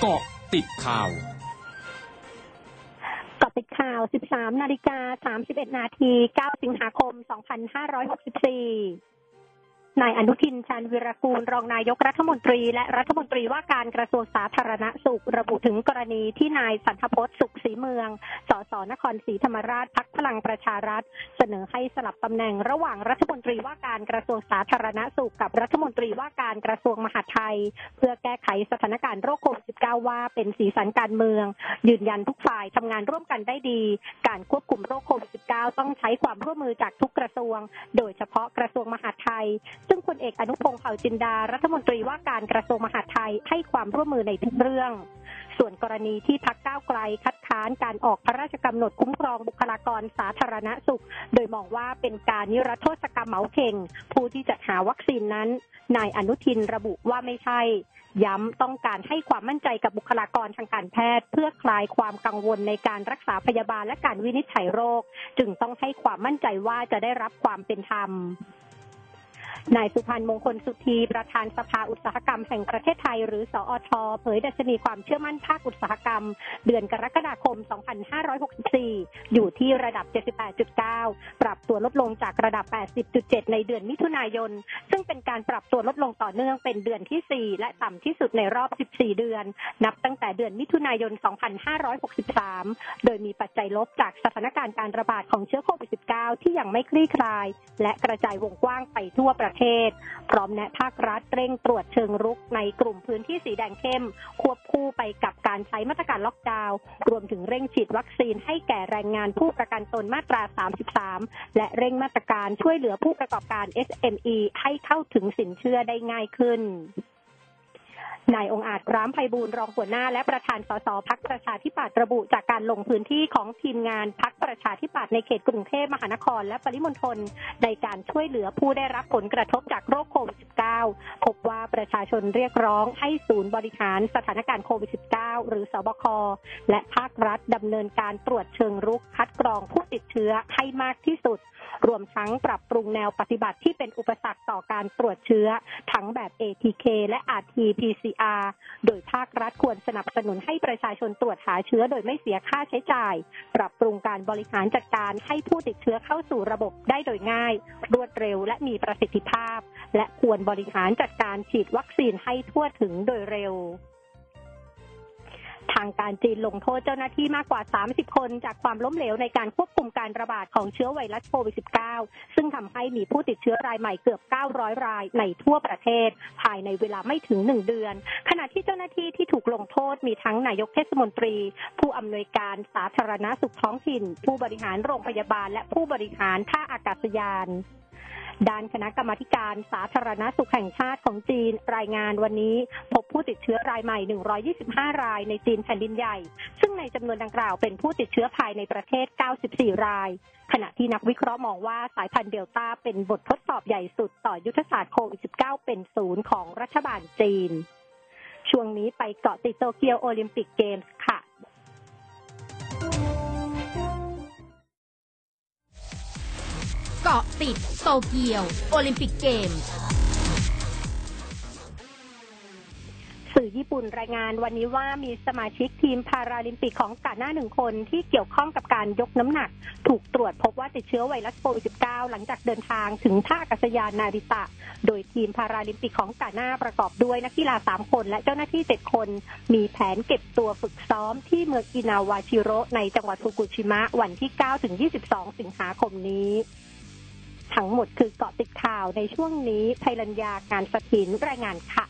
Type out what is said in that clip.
เกาะติดข่าวเกาะติดข่าว 13 นาฬิกา 31 นาที 9 สิงหาคม 2564 นายอนุทินชาญวิรากูล รองนายกรัฐมนตรี และรัฐมนตรีว่าการกระทรวงสาธารณสุข ระบุถึงกรณีที่นายสันทพจน์สุขศรีเมือง สสนครศรีธรรมราชพักพลังประชารัฐ เสนอให้สลับตำแหน่งระหว่างรัฐมนตรีว่าการกระทรวงสาธารณสุข กับรัฐมนตรีว่าการกระทรวงมหาดไทย เพื่อแก้ไขสถานการณ์โรคโควิด -19 ว่าเป็นสีสันการเมือง ยืนยันทุกฝ่ายทำงานร่วมกันได้ดี การควบคุมโรคโควิด -19 ต้องใช้ความร่วมมือจากทุกกระทรวง โดยเฉพาะกระทรวงมหาดไทยซึ่งพลเอกอนุพงศ์เผ่าจินดา รัฐมนตรีว่าการกระทรวงมหาดไทยให้ความร่วมมือในทุกเรื่อง ส่วนกรณีที่พักก้าวไกลคัดค้านการออกพระราชกำหนดคุ้มครองบุคลากรสาธารณสุข โดยมองว่าเป็นการนิรโทษกรรมเหมาเข่ง ผู้ที่จัดหาวัคซีนนั้น นายอนุทินระบุว่าไม่ใช่ ย้ำต้องการให้ความมั่นใจกับบุคลากรทางการแพทย์ เพื่อคลายความกังวลในการรักษาพยาบาลและการวินิจฉัยโรค จึงต้องให้ความมั่นใจว่าจะได้รับความเป็นธรรม นายสุพันธ์มงคลสุธีประธานสภาอุตสาหกรรมแห่งประเทศไทย หรือสอทเผยดัชนีความเชื่อมั่นภาคอุตสาหกรรม เดือนกรกฎาคม 2564 อยู่ที่ระดับ 78.9 ปรับตัวลดลงจากระดับ 80.7 ในเดือนมิถุนายน ซึ่งเป็นการปรับตัวลดลงต่อเนื่องเป็นเดือนที่ 4 และต่ำที่สุดในรอบ 14 เดือน นับตั้งแต่เดือนมิถุนายน 2563 โดยมีปัจจัยลบจากสถานการณ์การระบาดของเชื้อโควิด -19 ที่ยังไม่คลี่คลาย และกระจายวงกว้างไปทั่วประเทศพร้อมแนะภาครัฐเร่งตรวจเชิงรุกในกลุ่มพื้นที่สีแดงเข้ม ควบคู่ไปกับการใช้มาตรการล็อกดาวน์รวมถึงเร่งฉีดวัคซีนให้แก่แรงงานผู้ประกันตนมาตรา 33 และเร่งมาตรการช่วยเหลือผู้ประกอบการ SME ให้เข้าถึงสินเชื่อได้ง่ายขึ้น นายองอาจร้ามไพบูลรองหัวหน้าและประธานสสพักประชาธิปัตย์ระบุจากการลงพื้นที่ของทีมงานพักประชาธิปัตย์ในเขตกรุงเทพมหานครและปริมณฑลในการช่วยเหลือผู้ได้รับผลกระทบจากโรคโควิด -19 พบว่าประชาชนเรียกร้องให้ศูนย์บริหารสถานการณ์โควิด -19 หรือสบค และภาครัฐดำเนินการตรวจเชิงรุกคัดกรองผู้ติดเชื้อให้มากที่สุด รวมทั้งปรับปรุงแนวปฏิบัติที่เป็นอุปสรรคต่อการตรวจเชื้อ ทั้งแบบ ATK และ RT-PCR โดยภาครัฐควรสนับสนุนให้ประชาชนตรวจหาเชื้อโดยไม่เสียค่าใช้จ่าย ปรับปรุงการบริหารจัดการให้ผู้ติดเชื้อเข้าสู่ระบบได้โดยง่าย รวดเร็วและมีประสิทธิภาพ และควรบริหารจัดการฉีดวัคซีนให้ทั่วถึงโดยเร็วางการจีนลงโทษเจ้าหน้าที่มากกว่า 30 คน จากความล้มเหลวในการควบคุมการระบาดของเชื้อไวรัสโควิด -19 ซึ่งทำให้มีผู้ติดเชื้อรายใหม่เกือบ 900 รายในทั่วประเทศ ภายในเวลาไม่ถึง 1 เดือน ขณะที่เจ้าหน้าที่ที่ถูกลงโทษมีทั้งนายกเทศมนตรี ผู้อำนวยการสาธารณสุขท้องถิ่น ผู้บริหารโรงพยาบาลและผู้บริหารท่าอากาศยาน ด้านคณะกรรมการสาธารณสุขแห่งชาติของจีนรายงานวันนี้ พบผู้ติดเชื้อรายใหม่ 125 รายในจีนแผ่นดินใหญ่ ซึ่งในจำนวนดังกล่าวเป็นผู้ติดเชื้อภายในประเทศ 94 ราย ขณะที่นักวิเคราะห์มองว่าสายพันธุ์เดลต้าเป็นบททดสอบใหญ่สุดต่อยุทธศาสตร์โควิด -19 เป็นศูนย์ของรัฐบาลจีน ช่วงนี้ไปเกาะติดโตเกียวโอลิมปิกเกมส์ กาะติดโตเกียว โอลิมปิกเกมส์สื่อญี่ปุ่นรายงานวันนี้ว่ามีสมาชิกทีมพาราลิมปิกของกาหน้าหนึ่งคนที่เกี่ยวข้องกับการยกน้ำหนัก ถูกตรวจพบว่าติดเชื้อไวรัสโควิด -19 หลังจากเดินทางถึงท่าอากาศยานนาริตะ โดยทีมพาราลิมปิกของกาหน้าประกอบด้วยนักกีฬา3คน และเจ้าหน้าที่7คน มีแผนเก็บตัวฝึกซ้อมที่เมืองอินาวาชิโระในจังหวัดฟุกุชิมะวันที่9-22 สิงหาคมนี้ ทั้งหมดคือเกาะติดข่าวในช่วงนี้ไทยรัญญาการสถินรายงานค่ะ